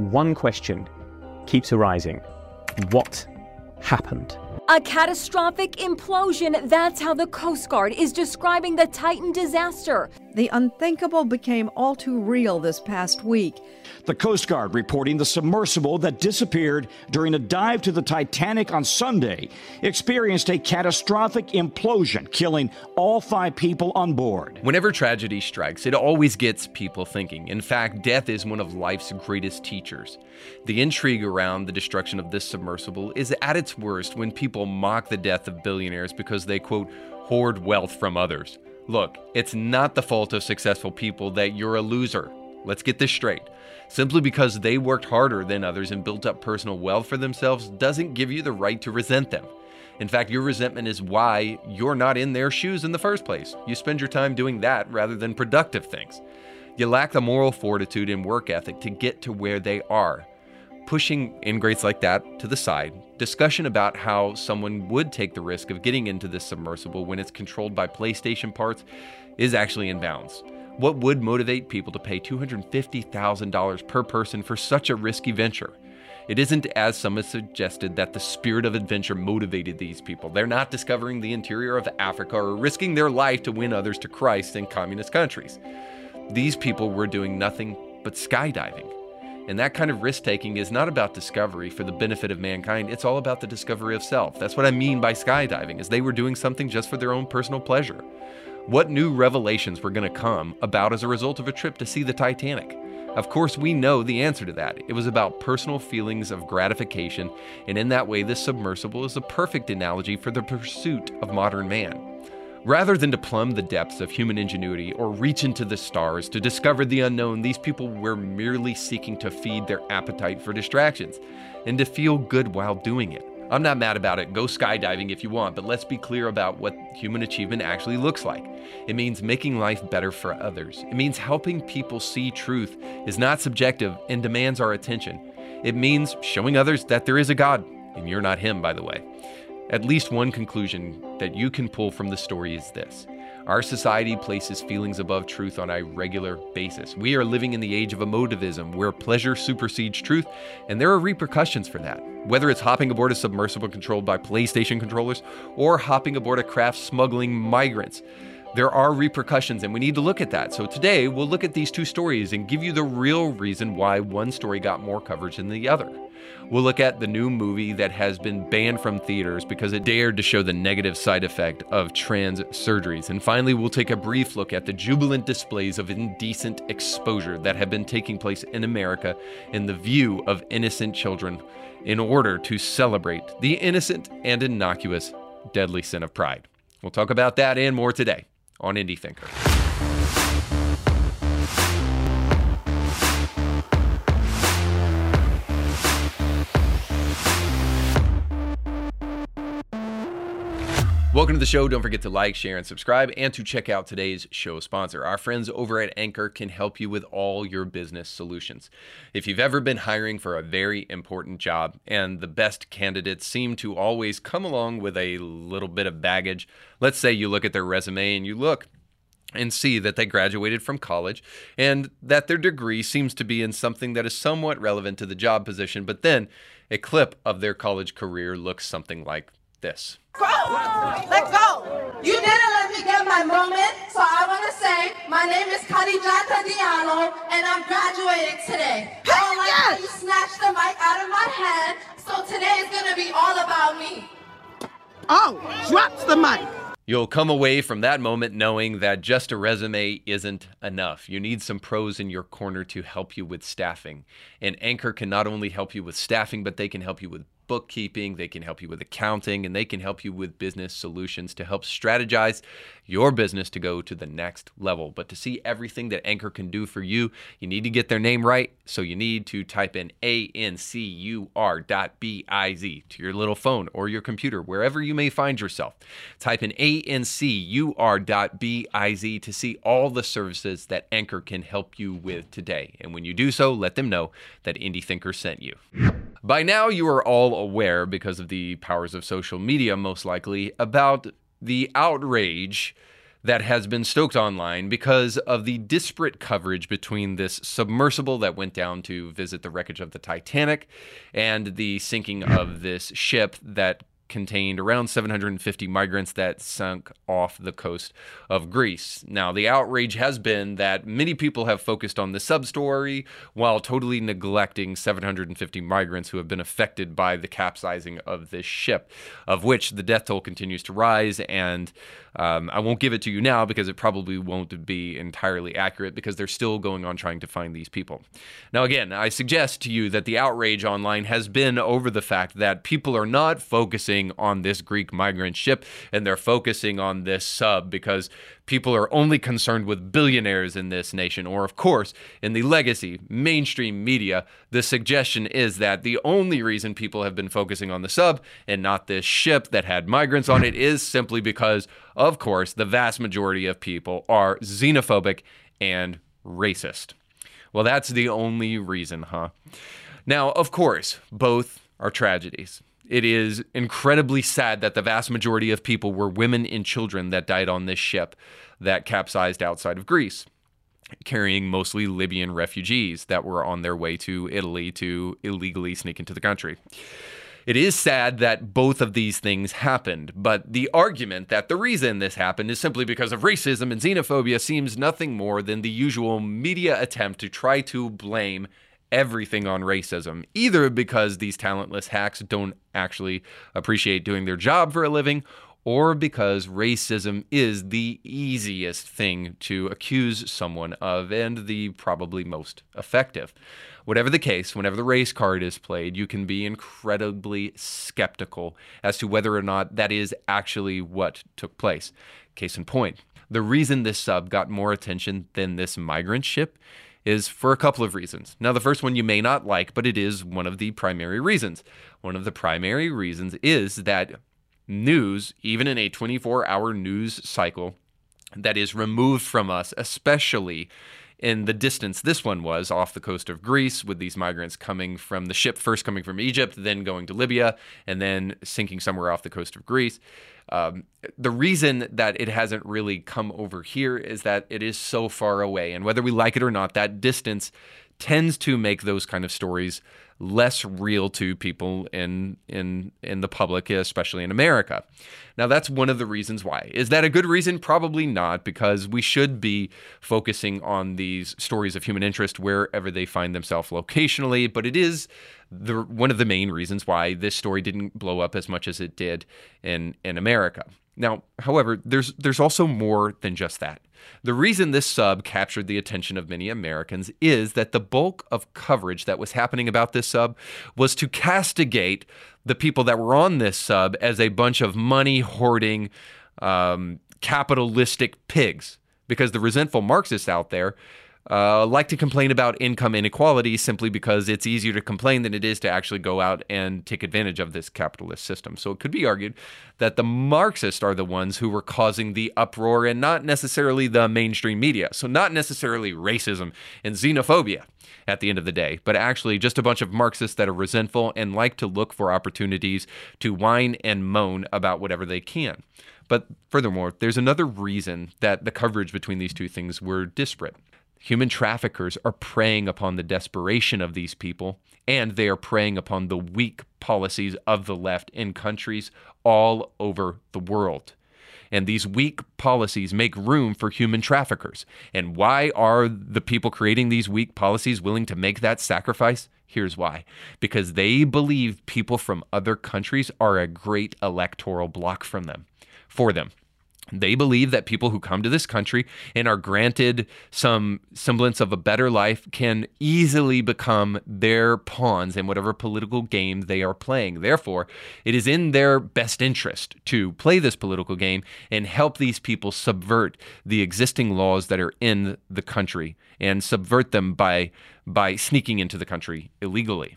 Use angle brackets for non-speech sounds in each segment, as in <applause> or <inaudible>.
one question keeps arising What happened? A catastrophic implosion. That's how the Coast Guard is describing the Titan disaster. The unthinkable became all too real this past week. The Coast Guard reporting the submersible that disappeared during a dive to the Titanic on Sunday experienced a catastrophic implosion, killing all five people on board. Whenever tragedy strikes, it always gets people thinking. In fact, death is one of life's greatest teachers. The intrigue around the destruction of this submersible is at its worst when people mock the death of billionaires because they, quote, hoard wealth from others. Look, it's not the fault of successful people that you're a loser. Let's get this straight. Simply because they worked harder than others and built up personal wealth for themselves doesn't give you the right to resent them. In fact, your resentment is why you're not in their shoes in the first place. You spend your time doing that rather than productive things. You lack the moral fortitude and work ethic to get to where they are. Pushing ingrates like that to the side, discussion about how someone would take the risk of getting into this submersible when it's controlled by PlayStation parts is actually in bounds. What would motivate people to pay $250,000 per person for such a risky venture? It isn't, as some have suggested, that the spirit of adventure motivated these people. They're not discovering the interior of Africa or risking their life to win others to Christ in communist countries. These people were doing nothing but skydiving. And that kind of risk taking is not about discovery for the benefit of mankind, it's all about the discovery of self. That's what I mean by skydiving, is they were doing something just for their own personal pleasure. What new revelations were going to come about as a result of a trip to see the Titanic? Of course, we know the answer to that. It was about personal feelings of gratification, and in that way, this submersible is a perfect analogy for the pursuit of modern man. Rather than to plumb the depths of human ingenuity or reach into the stars to discover the unknown, these people were merely seeking to feed their appetite for distractions and to feel good while doing it. I'm not mad about it. Go skydiving if you want, but let's be clear about what human achievement actually looks like. It means making life better for others. It means helping people see truth is not subjective and demands our attention. It means showing others that there is a God, and you're not Him, by the way. At least one conclusion that you can pull from the story is this our society places feelings above truth on a regular basis. We are living in the age of emotivism where pleasure supersedes truth, and there are repercussions for that. Whether it's hopping aboard a submersible controlled by PlayStation controllers or hopping aboard a craft smuggling migrants. There are repercussions, and we need to look at that. So, today we'll look at these two stories and give you the real reason why one story got more coverage than the other. We'll look at the new movie that has been banned from theaters because it dared to show the negative side effect of trans surgeries. And finally, we'll take a brief look at the jubilant displays of indecent exposure that have been taking place in America in the view of innocent children in order to celebrate the innocent and innocuous deadly sin of pride. We'll talk about that and more today on Indie Welcome to the show. Don't forget to like, share, and subscribe, and to check out today's show sponsor. Our friends over at Ancur can help you with all your business solutions. If you've ever been hiring for a very important job and the best candidates seem to always come along with a little bit of baggage, let's say you look at their resume and you look and see that they graduated from college and that their degree seems to be in something that is somewhat relevant to the job position, but then a clip of their college career looks something like this. Go! Let go! You didn't let me get my moment, so I want to say my name is Kadijata Diallo, and I'm graduating today. I don't like how you snatched the mic out of my hand, so today is going to be all about me. Oh, drops the mic. You'll come away from that moment knowing that just a resume isn't enough. You need some pros in your corner to help you with staffing. And Ancur can not only help you with staffing, but they can help you with bookkeeping, they can help you with accounting, and they can help you with business solutions to help strategize your business to go to the next level. But to see everything that Ancur can do for you, you need to get their name right. So you need to type in ancur.biz to your little phone or your computer, wherever you may find yourself. Type in ancur.biz to see all the services that Ancur can help you with today. And when you do so, let them know that Indie Thinker sent you. By now, you are all aware, because of the powers of social media, most likely, about the outrage that has been stoked online because of the disparate coverage between this submersible that went down to visit the wreckage of the Titanic and the sinking of this ship that contained around 750 migrants that sunk off the coast of Greece. Now, the outrage has been that many people have focused on the sub story while totally neglecting 750 migrants who have been affected by the capsizing of this ship, of which the death toll continues to rise. And um, I won't give it to you now because it probably won't be entirely accurate because they're still going on trying to find these people. Now, again, I suggest to you that the outrage online has been over the fact that people are not focusing on this Greek migrant ship and they're focusing on this sub because people are only concerned with billionaires in this nation. Or, of course, in the legacy mainstream media, the suggestion is that the only reason people have been focusing on the sub and not this ship that had migrants on it is simply because, of course, the vast majority of people are xenophobic and racist. Well, that's the only reason, huh? Now, of course, both are tragedies. It is incredibly sad that the vast majority of people were women and children that died on this ship that capsized outside of Greece, carrying mostly Libyan refugees that were on their way to Italy to illegally sneak into the country. It is sad that both of these things happened, but the argument that the reason this happened is simply because of racism and xenophobia seems nothing more than the usual media attempt to try to blame everything on racism, either because these talentless hacks don't actually appreciate doing their job for a living, or because racism is the easiest thing to accuse someone of and the probably most effective. Whatever the case, whenever the race card is played, you can be incredibly skeptical as to whether or not that is actually what took place. Case in point, the reason this sub got more attention than this migrant ship is for a couple of reasons. Now, the first one you may not like, but it is one of the primary reasons. One of the primary reasons is that news, even in a 24 hour news cycle that is removed from us, especially in the distance this one was off the coast of Greece, with these migrants coming from the ship, first coming from Egypt, then going to Libya, and then sinking somewhere off the coast of Greece. Um, the reason that it hasn't really come over here is that it is so far away. And whether we like it or not, that distance tends to make those kind of stories less real to people in in in the public, especially in America. Now that's one of the reasons why. Is that a good reason? Probably not, because we should be focusing on these stories of human interest wherever they find themselves locationally, but it is the one of the main reasons why this story didn't blow up as much as it did in in America. Now, however, there's there's also more than just that. The reason this sub captured the attention of many Americans is that the bulk of coverage that was happening about this sub was to castigate the people that were on this sub as a bunch of money hoarding, um, capitalistic pigs. Because the resentful Marxists out there uh, like to complain about income inequality simply because it's easier to complain than it is to actually go out and take advantage of this capitalist system. So it could be argued that the Marxists are the ones who were causing the uproar and not necessarily the mainstream media. So, not necessarily racism and xenophobia at the end of the day, but actually just a bunch of Marxists that are resentful and like to look for opportunities to whine and moan about whatever they can. But furthermore, there's another reason that the coverage between these two things were disparate. Human traffickers are preying upon the desperation of these people, and they are preying upon the weak policies of the left in countries all over the world. And these weak policies make room for human traffickers. And why are the people creating these weak policies willing to make that sacrifice? Here's why because they believe people from other countries are a great electoral block from them for them. They believe that people who come to this country and are granted some semblance of a better life can easily become their pawns in whatever political game they are playing. Therefore, it is in their best interest to play this political game and help these people subvert the existing laws that are in the country and subvert them by by sneaking into the country illegally.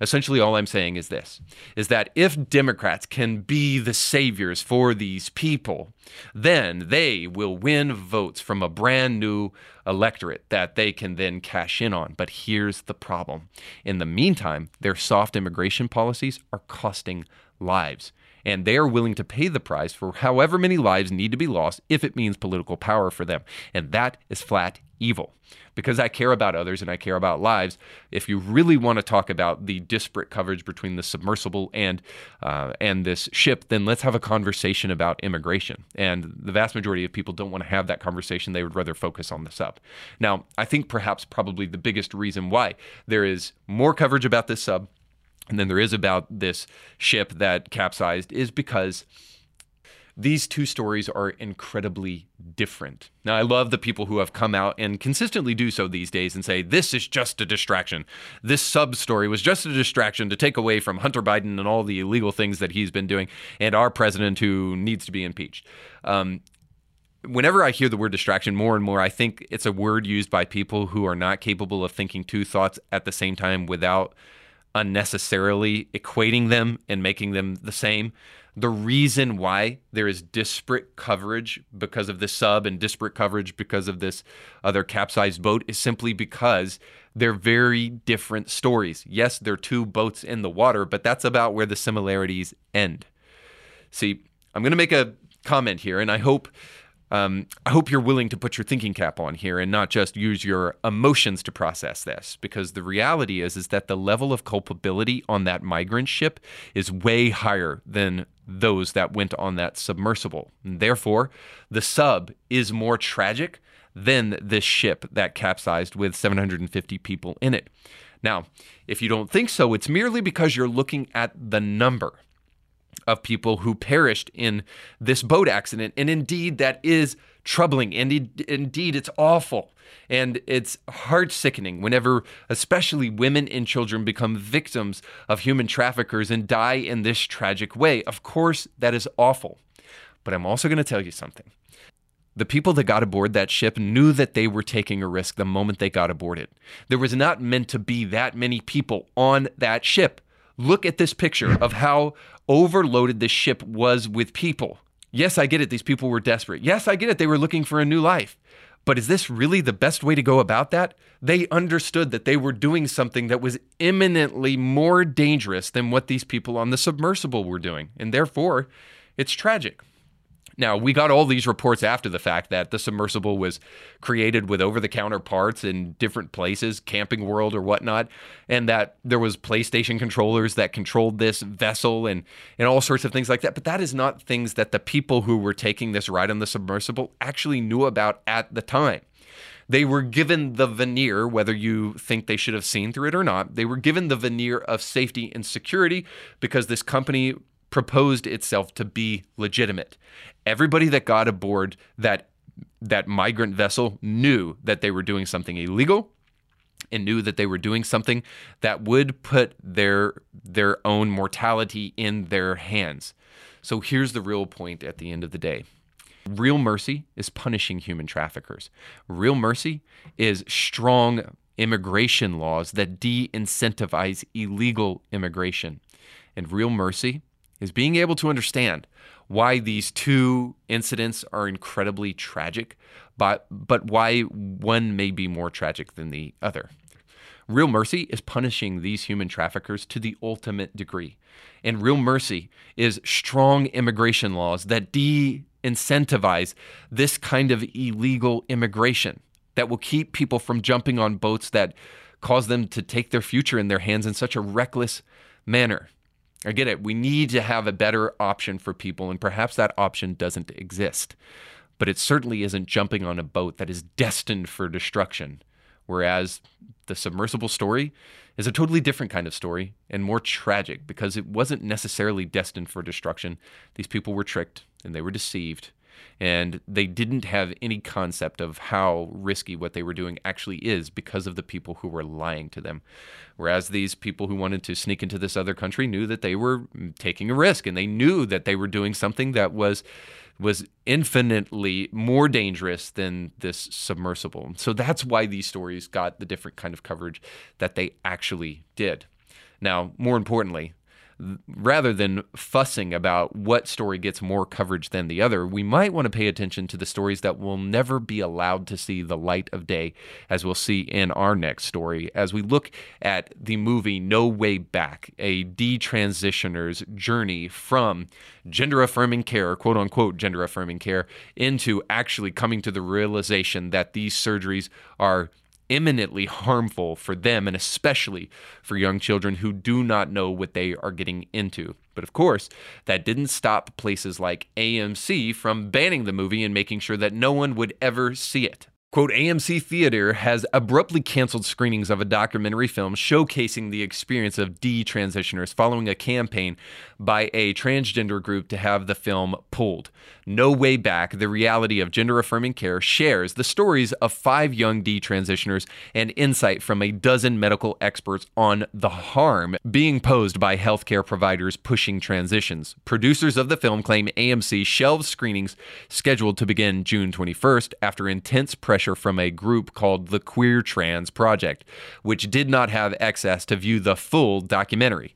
Essentially, all I'm saying is this is that if Democrats can be the saviors for these people, then they will win votes from a brand new electorate that they can then cash in on. But here's the problem in the meantime, their soft immigration policies are costing lives. And they are willing to pay the price for however many lives need to be lost if it means political power for them. And that is flat evil. Because I care about others and I care about lives, if you really want to talk about the disparate coverage between the submersible and uh, and this ship, then let's have a conversation about immigration. And the vast majority of people don't want to have that conversation. They would rather focus on the sub. Now, I think perhaps probably the biggest reason why there is more coverage about this sub and then there is about this ship that capsized is because these two stories are incredibly different. Now, I love the people who have come out and consistently do so these days and say, this is just a distraction. This sub story was just a distraction to take away from Hunter Biden and all the illegal things that he's been doing and our president who needs to be impeached. Um, whenever I hear the word distraction more and more, I think it's a word used by people who are not capable of thinking two thoughts at the same time without unnecessarily equating them and making them the same the reason why there is disparate coverage because of this sub and disparate coverage because of this other capsized boat is simply because they're very different stories. Yes, they're two boats in the water, but that's about where the similarities end. See, I'm going to make a comment here, and I hope um, I hope you're willing to put your thinking cap on here and not just use your emotions to process this, because the reality is is that the level of culpability on that migrant ship is way higher than those that went on that submersible. And therefore, the sub is more tragic than this ship that capsized with 750 people in it. Now, if you don't think so, it's merely because you're looking at the number of people who perished in this boat accident. And indeed, that is troubling. And indeed, it's awful. And it's heart sickening whenever, especially women and children, become victims of human traffickers and die in this tragic way. Of course, that is awful. But I'm also going to tell you something. The people that got aboard that ship knew that they were taking a risk the moment they got aboard it. There was not meant to be that many people on that ship. Look at this picture of how overloaded the ship was with people. Yes, I get it. These people were desperate. Yes, I get it. They were looking for a new life. But is this really the best way to go about that? They understood that they were doing something that was imminently more dangerous than what these people on the submersible were doing. And therefore, it's tragic. Now, we got all these reports after the fact that the submersible was created with over the counter parts in different places, Camping World or whatnot, and that there was PlayStation controllers that controlled this vessel and, and all sorts of things like that. But that is not things that the people who were taking this ride on the submersible actually knew about at the time. They were given the veneer, whether you think they should have seen through it or not, they were given the veneer of safety and security because this company proposed itself to be legitimate. Everybody that got aboard that that migrant vessel knew that they were doing something illegal and knew that they were doing something that would put their their own mortality in their hands. So here's the real point at the end of the day. Real mercy is punishing human traffickers. Real mercy is strong immigration laws that de incentivize illegal immigration. And real mercy is being able to understand why these two incidents are incredibly tragic, but but why one may be more tragic than the other. Real mercy is punishing these human traffickers to the ultimate degree. And real mercy is strong immigration laws that de incentivize this kind of illegal immigration that will keep people from jumping on boats that cause them to take their future in their hands in such a reckless manner. I get it. We need to have a better option for people, and perhaps that option doesn't exist. But it certainly isn't jumping on a boat that is destined for destruction. Whereas the submersible story is a totally different kind of story and more tragic because it wasn't necessarily destined for destruction. These people were tricked and they were deceived and they didn't have any concept of how risky what they were doing actually is because of the people who were lying to them. Whereas these people who wanted to sneak into this other country knew that they were taking a risk and they knew that they were doing something that was was infinitely more dangerous than this submersible. So that's why these stories got the different kind of coverage that they actually did. Now, more importantly, rather than fussing about what story gets more coverage than the other, we might want to pay attention to the stories that will never be allowed to see the light of day, as we'll see in our next story, as we look at the movie No Way Back, a detransitioner's journey from gender affirming care, quote unquote gender affirming care, into actually coming to the realization that these surgeries are imminently harmful for them and especially for young children who do not know what they are getting into. But of course, that didn't stop places like AMC from banning the movie and making sure that no one would ever see it. Quote, AMC Theater has abruptly canceled screenings of a documentary film showcasing the experience of detransitioners following a campaign by a transgender group to have the film pulled. No Way Back, the reality of gender affirming care, shares the stories of five young detransitioners and insight from a dozen medical experts on the harm being posed by healthcare providers pushing transitions. Producers of the film claim AMC shelved screenings scheduled to begin June 21st after intense pressure from a group called the Queer Trans Project, which did not have access to view the full documentary.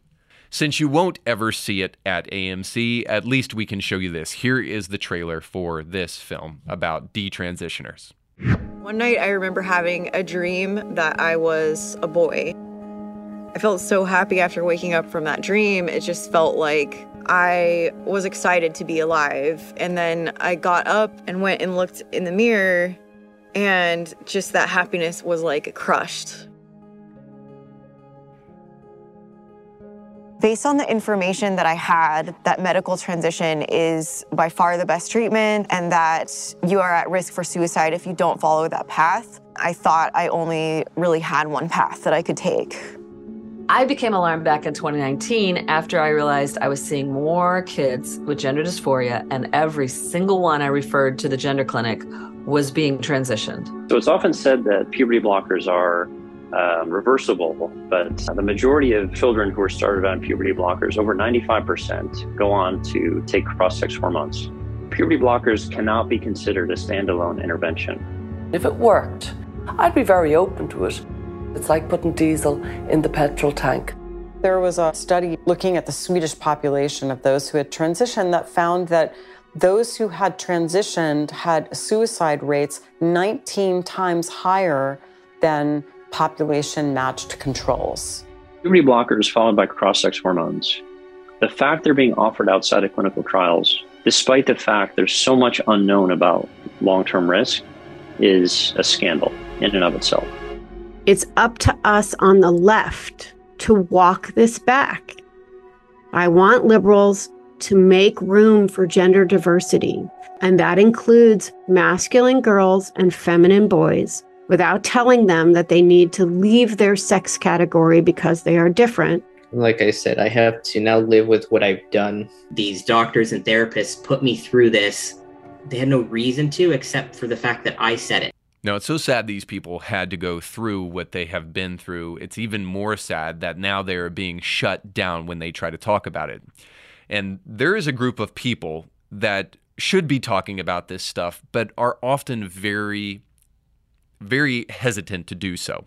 Since you won't ever see it at AMC, at least we can show you this. Here is the trailer for this film about detransitioners. One night I remember having a dream that I was a boy. I felt so happy after waking up from that dream. It just felt like I was excited to be alive. And then I got up and went and looked in the mirror, and just that happiness was like crushed. Based on the information that I had, that medical transition is by far the best treatment and that you are at risk for suicide if you don't follow that path, I thought I only really had one path that I could take. I became alarmed back in 2019 after I realized I was seeing more kids with gender dysphoria, and every single one I referred to the gender clinic was being transitioned. So it's often said that puberty blockers are um, reversible, but the majority of children who are started on puberty blockers, over 95%, go on to take cross sex hormones. Puberty blockers cannot be considered a standalone intervention. If it worked, I'd be very open to it. It's like putting diesel in the petrol tank. There was a study looking at the Swedish population of those who had transitioned that found that those who had transitioned had suicide rates 19 times higher than population matched controls. Puberty blockers followed by cross sex hormones. The fact they're being offered outside of clinical trials, despite the fact there's so much unknown about long term risk, is a scandal in and of itself. It's up to us on the left to walk this back. I want liberals to make room for gender diversity, and that includes masculine girls and feminine boys without telling them that they need to leave their sex category because they are different. Like I said, I have to now live with what I've done. These doctors and therapists put me through this. They had no reason to except for the fact that I said it. Now, it's so sad these people had to go through what they have been through. It's even more sad that now they are being shut down when they try to talk about it. And there is a group of people that should be talking about this stuff, but are often very very hesitant to do so.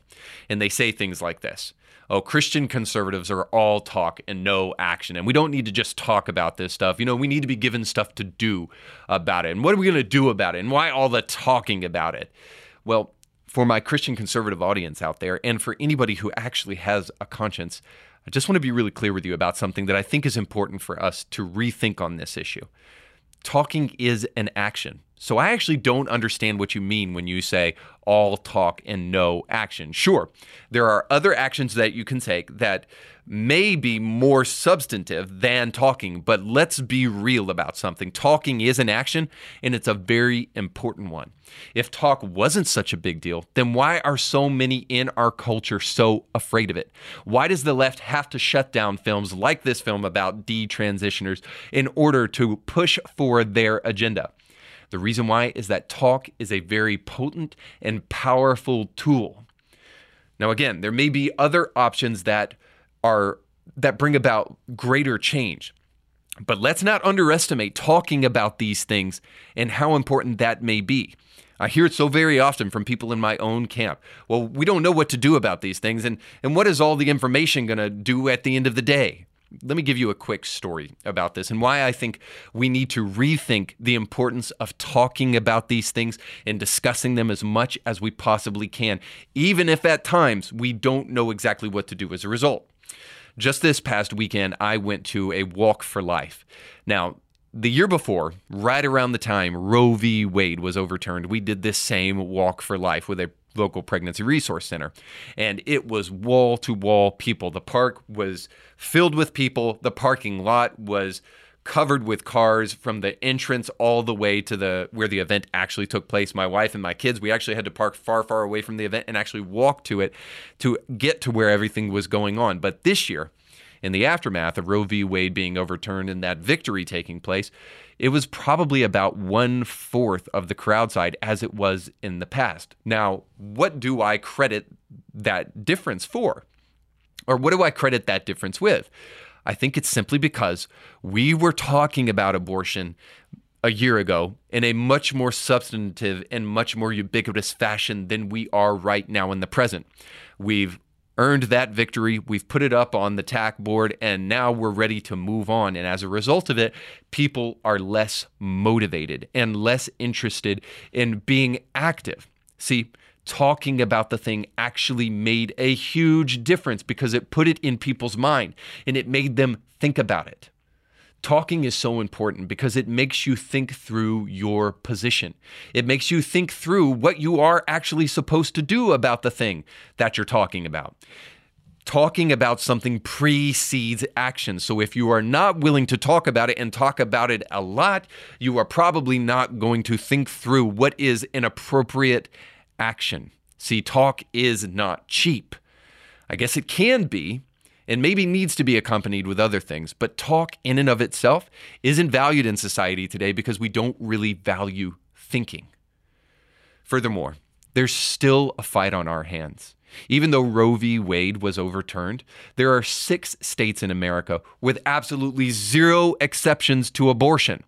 And they say things like this Oh, Christian conservatives are all talk and no action. And we don't need to just talk about this stuff. You know, we need to be given stuff to do about it. And what are we going to do about it? And why all the talking about it? Well, for my Christian conservative audience out there, and for anybody who actually has a conscience, I just want to be really clear with you about something that I think is important for us to rethink on this issue. Talking is an action. So I actually don't understand what you mean when you say all talk and no action. Sure, there are other actions that you can take that may be more substantive than talking, but let's be real about something. Talking is an action, and it's a very important one. If talk wasn't such a big deal, then why are so many in our culture so afraid of it? Why does the left have to shut down films like this film about detransitioners in order to push for their agenda? The reason why is that talk is a very potent and powerful tool. Now, again, there may be other options that are that bring about greater change. But let's not underestimate talking about these things and how important that may be. I hear it so very often from people in my own camp. Well, we don't know what to do about these things, and, and what is all the information going to do at the end of the day? Let me give you a quick story about this and why I think we need to rethink the importance of talking about these things and discussing them as much as we possibly can, even if at times we don't know exactly what to do as a result. Just this past weekend, I went to a walk for life. Now, the year before, right around the time Roe v. Wade was overturned, we did this same walk for life with a local pregnancy resource center. And it was wall to wall people. The park was filled with people, the parking lot was covered with cars from the entrance all the way to the where the event actually took place. My wife and my kids, we actually had to park far far away from the event and actually walk to it to get to where everything was going on. But this year, in the aftermath of Roe v. Wade being overturned and that victory taking place, it was probably about one fourth of the crowd side as it was in the past. Now, what do I credit that difference for? Or what do I credit that difference with? I think it's simply because we were talking about abortion a year ago in a much more substantive and much more ubiquitous fashion than we are right now in the present. We've earned that victory. We've put it up on the TAC board, and now we're ready to move on. And as a result of it, people are less motivated and less interested in being active. See, talking about the thing actually made a huge difference because it put it in people's mind and it made them think about it. Talking is so important because it makes you think through your position. It makes you think through what you are actually supposed to do about the thing that you're talking about. Talking about something precedes action. So if you are not willing to talk about it and talk about it a lot, you are probably not going to think through what is an appropriate action. See, talk is not cheap. I guess it can be, and maybe needs to be accompanied with other things, but talk in and of itself isn't valued in society today because we don't really value thinking. Furthermore, there's still a fight on our hands. Even though Roe v. Wade was overturned, there are six states in America with absolutely zero exceptions to abortion.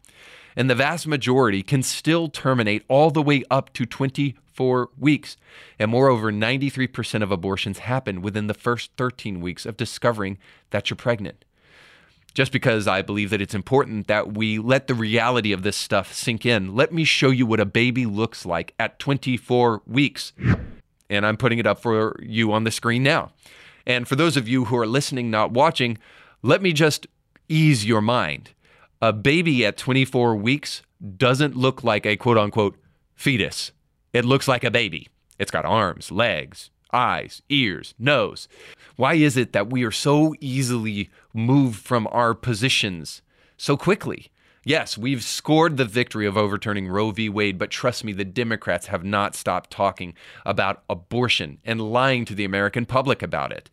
And the vast majority can still terminate all the way up to 24 weeks. And moreover, 93% of abortions happen within the first 13 weeks of discovering that you're pregnant. Just because I believe that it's important that we let the reality of this stuff sink in, let me show you what a baby looks like at 24 weeks. And I'm putting it up for you on the screen now. And for those of you who are listening, not watching, let me just ease your mind. A baby at 24 weeks doesn't look like a quote unquote fetus. It looks like a baby. It's got arms, legs, eyes, ears, nose. Why is it that we are so easily moved from our positions so quickly? Yes, we've scored the victory of overturning Roe v. Wade, but trust me, the Democrats have not stopped talking about abortion and lying to the American public about it.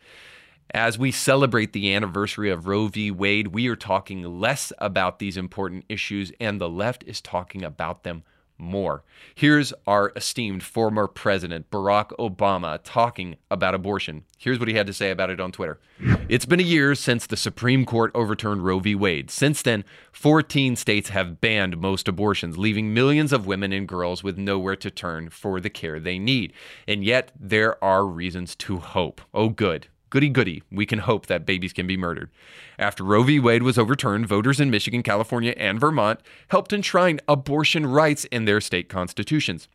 As we celebrate the anniversary of Roe v. Wade, we are talking less about these important issues, and the left is talking about them more. Here's our esteemed former president, Barack Obama, talking about abortion. Here's what he had to say about it on Twitter. It's been a year since the Supreme Court overturned Roe v. Wade. Since then, 14 states have banned most abortions, leaving millions of women and girls with nowhere to turn for the care they need. And yet, there are reasons to hope. Oh, good. Goody goody, we can hope that babies can be murdered. After Roe v. Wade was overturned, voters in Michigan, California, and Vermont helped enshrine abortion rights in their state constitutions.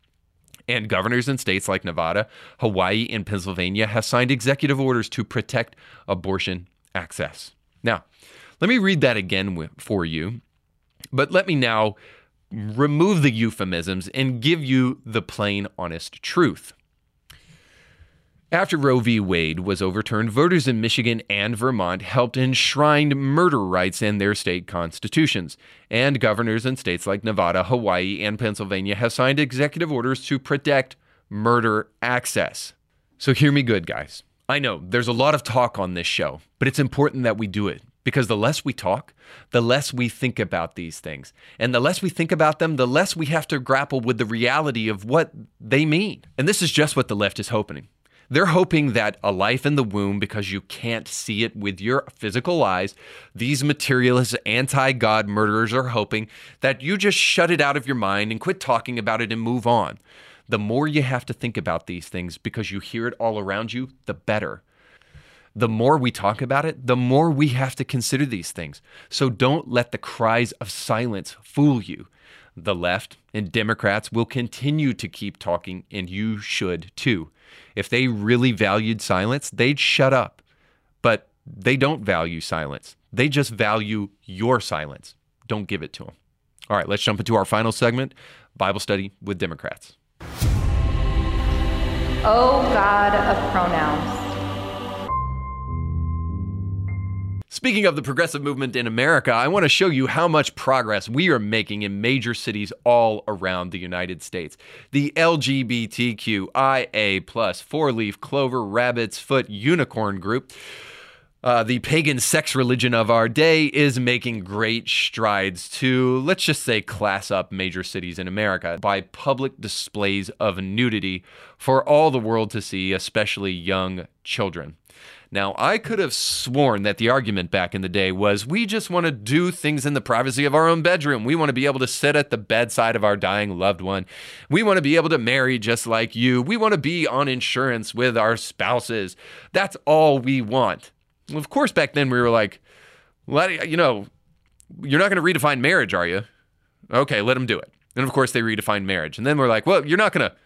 And governors in states like Nevada, Hawaii, and Pennsylvania have signed executive orders to protect abortion access. Now, let me read that again for you, but let me now remove the euphemisms and give you the plain, honest truth. After Roe v. Wade was overturned, voters in Michigan and Vermont helped enshrine murder rights in their state constitutions. And governors in states like Nevada, Hawaii, and Pennsylvania have signed executive orders to protect murder access. So hear me good, guys. I know there's a lot of talk on this show, but it's important that we do it because the less we talk, the less we think about these things. And the less we think about them, the less we have to grapple with the reality of what they mean. And this is just what the left is hoping. They're hoping that a life in the womb, because you can't see it with your physical eyes, these materialist, anti God murderers are hoping that you just shut it out of your mind and quit talking about it and move on. The more you have to think about these things because you hear it all around you, the better. The more we talk about it, the more we have to consider these things. So don't let the cries of silence fool you. The left and Democrats will continue to keep talking, and you should too. If they really valued silence, they'd shut up. But they don't value silence, they just value your silence. Don't give it to them. All right, let's jump into our final segment Bible study with Democrats. Oh God of pronouns. Speaking of the progressive movement in America, I want to show you how much progress we are making in major cities all around the United States. The LGBTQIA plus four leaf clover rabbit's foot unicorn group. Uh, the pagan sex religion of our day is making great strides to, let's just say, class up major cities in America by public displays of nudity for all the world to see, especially young children. Now, I could have sworn that the argument back in the day was we just want to do things in the privacy of our own bedroom. We want to be able to sit at the bedside of our dying loved one. We want to be able to marry just like you. We want to be on insurance with our spouses. That's all we want. Of course, back then we were like, let, you know, you're not going to redefine marriage, are you? Okay, let them do it. And of course, they redefined marriage. And then we're like, well, you're not going to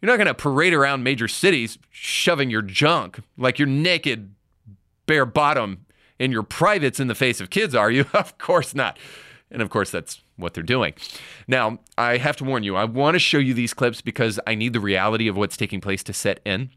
you're not going to parade around major cities shoving your junk like your naked bare bottom in your privates in the face of kids, are you? <laughs> of course not. And of course, that's what they're doing. Now, I have to warn you, I want to show you these clips because I need the reality of what's taking place to set in.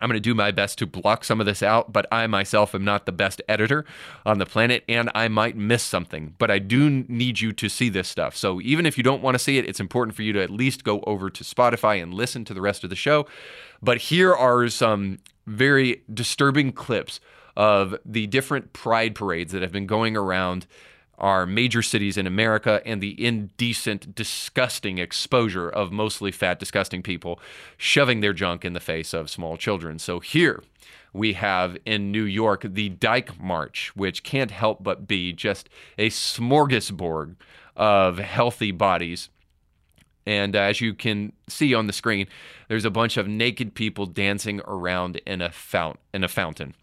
I'm going to do my best to block some of this out, but I myself am not the best editor on the planet and I might miss something. But I do need you to see this stuff. So even if you don't want to see it, it's important for you to at least go over to Spotify and listen to the rest of the show. But here are some very disturbing clips of the different pride parades that have been going around our major cities in America and the indecent, disgusting exposure of mostly fat, disgusting people shoving their junk in the face of small children. So here we have in New York the Dyke March, which can't help but be just a smorgasbord of healthy bodies. And uh, as you can see on the screen, there's a bunch of naked people dancing around in a fount in a fountain.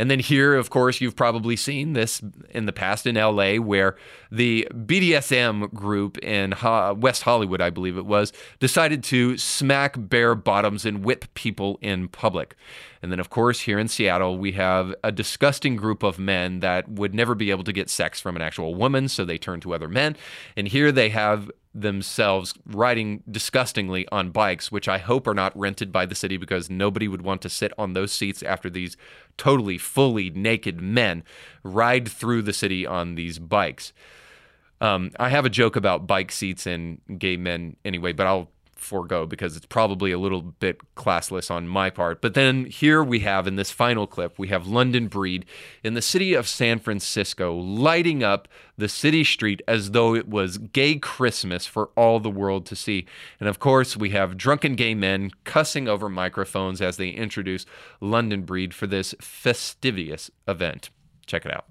And then here, of course, you've probably seen this in the past in LA, where the BDSM group in West Hollywood, I believe it was, decided to smack bare bottoms and whip people in public. And then, of course, here in Seattle, we have a disgusting group of men that would never be able to get sex from an actual woman, so they turn to other men. And here they have themselves riding disgustingly on bikes, which I hope are not rented by the city because nobody would want to sit on those seats after these totally, fully naked men ride through the city on these bikes. Um, I have a joke about bike seats and gay men anyway, but I'll forego because it's probably a little bit classless on my part. But then here we have in this final clip, we have London Breed in the city of San Francisco lighting up the city street as though it was gay Christmas for all the world to see. And of course, we have drunken gay men cussing over microphones as they introduce London Breed for this festivious event. Check it out.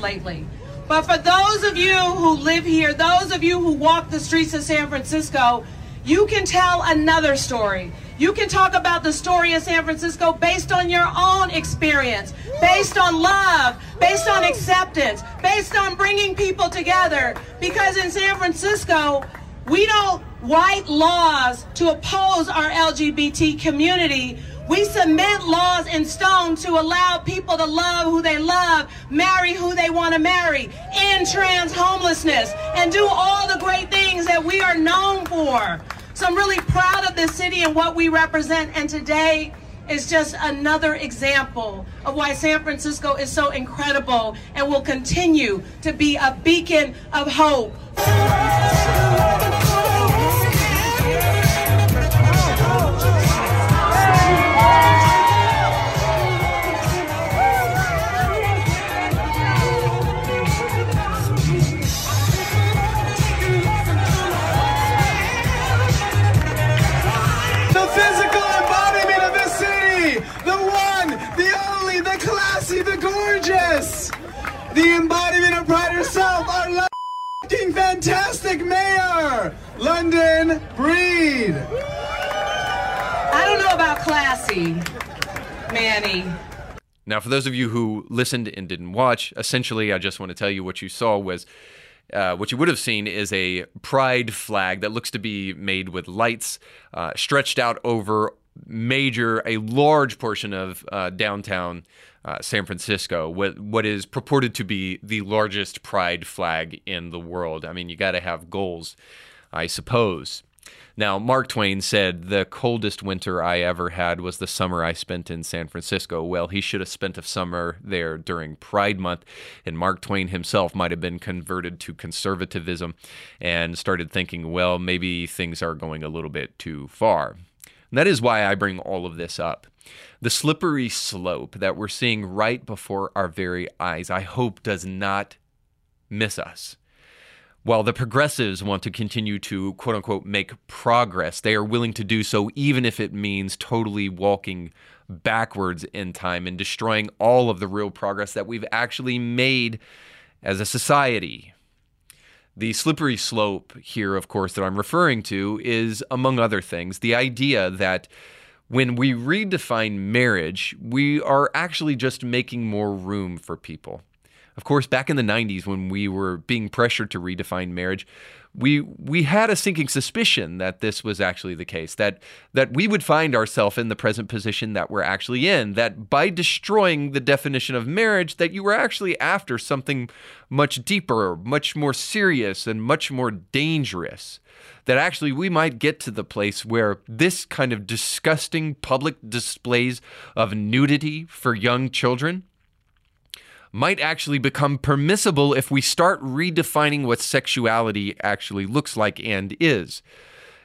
Lately. But for those of you who live here, those of you who walk the streets of San Francisco, you can tell another story. You can talk about the story of San Francisco based on your own experience, based on love, based on acceptance, based on bringing people together. Because in San Francisco, we don't write laws to oppose our LGBT community. We cement laws in stone to allow people to love who they love, marry who they want to marry, end trans homelessness, and do all the great things that we are known for. So I'm really proud of this city and what we represent. And today is just another example of why San Francisco is so incredible and will continue to be a beacon of hope. The classy, the gorgeous. The embodiment of pride herself, our fucking fantastic mayor, London Breed. I don't know about classy, Manny. Now, for those of you who listened and didn't watch, essentially, I just want to tell you what you saw was uh, what you would have seen is a pride flag that looks to be made with lights uh, stretched out over major, a large portion of uh, downtown uh, San Francisco, what, what is purported to be the largest pride flag in the world. I mean, you got to have goals, I suppose. Now, Mark Twain said the coldest winter I ever had was the summer I spent in San Francisco. Well, he should have spent a summer there during Pride Month, and Mark Twain himself might have been converted to conservatism and started thinking, well, maybe things are going a little bit too far. And that is why I bring all of this up. The slippery slope that we're seeing right before our very eyes, I hope, does not miss us. While the progressives want to continue to quote unquote make progress, they are willing to do so even if it means totally walking backwards in time and destroying all of the real progress that we've actually made as a society. The slippery slope here, of course, that I'm referring to is, among other things, the idea that when we redefine marriage, we are actually just making more room for people. Of course, back in the 90s when we were being pressured to redefine marriage, we we had a sinking suspicion that this was actually the case that that we would find ourselves in the present position that we're actually in that by destroying the definition of marriage that you were actually after something much deeper much more serious and much more dangerous. That actually we might get to the place where this kind of disgusting public displays of nudity for young children might actually become permissible if we start redefining what sexuality actually looks like and is.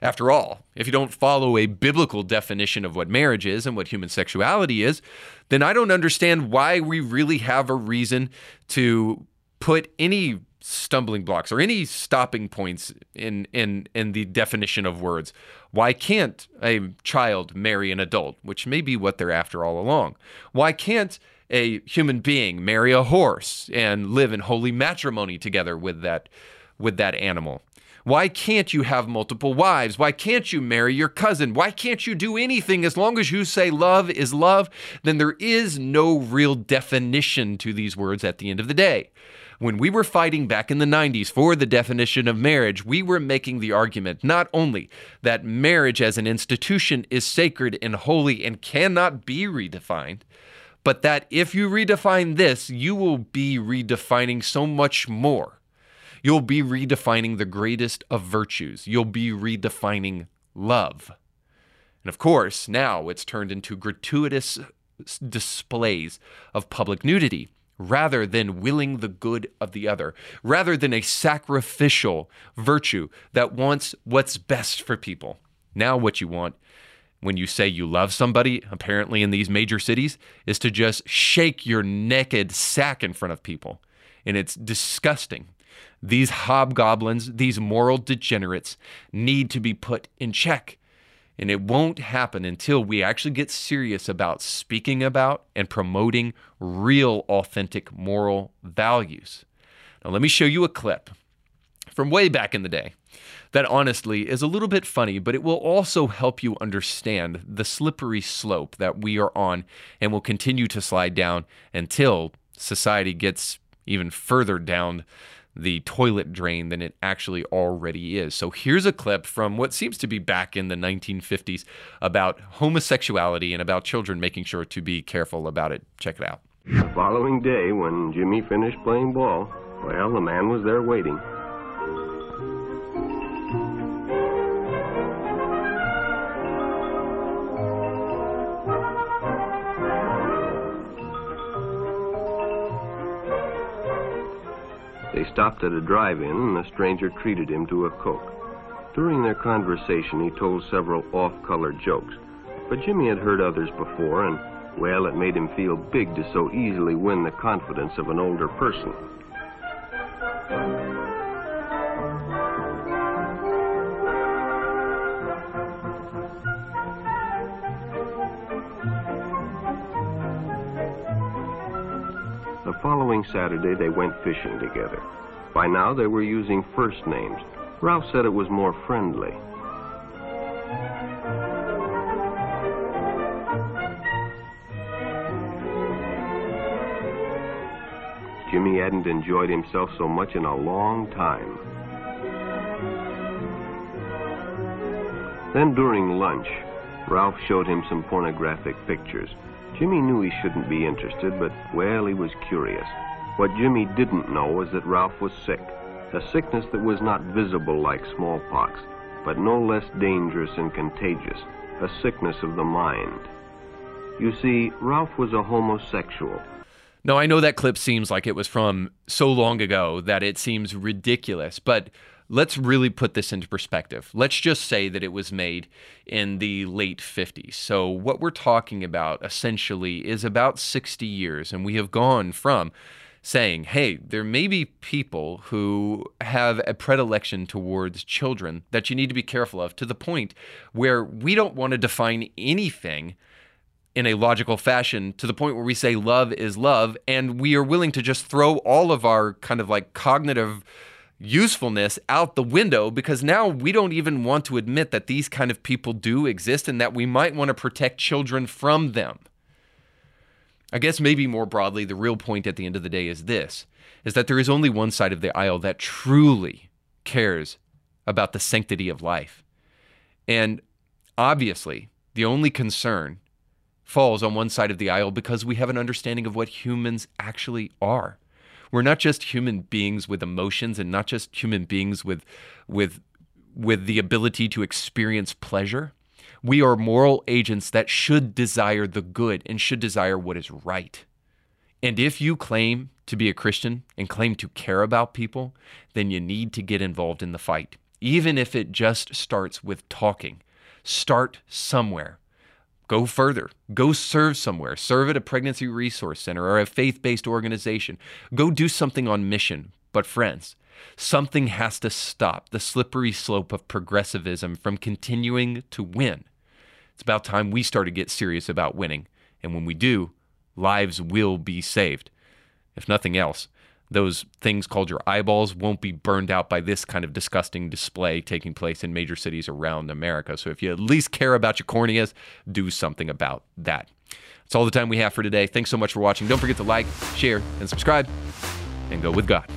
After all, if you don't follow a biblical definition of what marriage is and what human sexuality is, then I don't understand why we really have a reason to put any stumbling blocks or any stopping points in in in the definition of words. Why can't a child marry an adult, which may be what they're after all along? Why can't a human being marry a horse and live in holy matrimony together with that with that animal? Why can't you have multiple wives? Why can't you marry your cousin? Why can't you do anything as long as you say love is love? Then there is no real definition to these words at the end of the day. When we were fighting back in the 90s for the definition of marriage, we were making the argument not only that marriage as an institution is sacred and holy and cannot be redefined, but that if you redefine this, you will be redefining so much more. You'll be redefining the greatest of virtues. You'll be redefining love. And of course, now it's turned into gratuitous displays of public nudity rather than willing the good of the other, rather than a sacrificial virtue that wants what's best for people. Now, what you want when you say you love somebody, apparently in these major cities, is to just shake your naked sack in front of people. And it's disgusting. These hobgoblins, these moral degenerates, need to be put in check. And it won't happen until we actually get serious about speaking about and promoting real, authentic moral values. Now, let me show you a clip from way back in the day that honestly is a little bit funny, but it will also help you understand the slippery slope that we are on and will continue to slide down until society gets even further down the toilet drain than it actually already is. So here's a clip from what seems to be back in the 1950s about homosexuality and about children making sure to be careful about it. Check it out. The following day, when Jimmy finished playing ball, well, the man was there waiting. They stopped at a drive-in, and the stranger treated him to a Coke. During their conversation, he told several off-color jokes, but Jimmy had heard others before, and, well, it made him feel big to so easily win the confidence of an older person. Saturday, they went fishing together. By now, they were using first names. Ralph said it was more friendly. Jimmy hadn't enjoyed himself so much in a long time. Then during lunch, Ralph showed him some pornographic pictures. Jimmy knew he shouldn't be interested, but, well, he was curious. What Jimmy didn't know was that Ralph was sick, a sickness that was not visible like smallpox, but no less dangerous and contagious, a sickness of the mind. You see, Ralph was a homosexual. Now, I know that clip seems like it was from so long ago that it seems ridiculous, but let's really put this into perspective. Let's just say that it was made in the late 50s. So, what we're talking about essentially is about 60 years, and we have gone from saying, hey, there may be people who have a predilection towards children that you need to be careful of to the point where we don't want to define anything in a logical fashion to the point where we say love is love and we are willing to just throw all of our kind of like cognitive usefulness out the window because now we don't even want to admit that these kind of people do exist and that we might want to protect children from them. I guess maybe more broadly the real point at the end of the day is this is that there is only one side of the aisle that truly cares about the sanctity of life. And obviously, the only concern falls on one side of the aisle because we have an understanding of what humans actually are. We're not just human beings with emotions and not just human beings with with with the ability to experience pleasure. We are moral agents that should desire the good and should desire what is right. And if you claim to be a Christian and claim to care about people, then you need to get involved in the fight, even if it just starts with talking. Start somewhere. Go further. Go serve somewhere. Serve at a pregnancy resource center or a faith based organization. Go do something on mission. But, friends, something has to stop the slippery slope of progressivism from continuing to win. It's about time we start to get serious about winning. And when we do, lives will be saved. If nothing else, those things called your eyeballs won't be burned out by this kind of disgusting display taking place in major cities around America. So if you at least care about your corneas, do something about that. That's all the time we have for today. Thanks so much for watching. Don't forget to like, share, and subscribe, and go with God.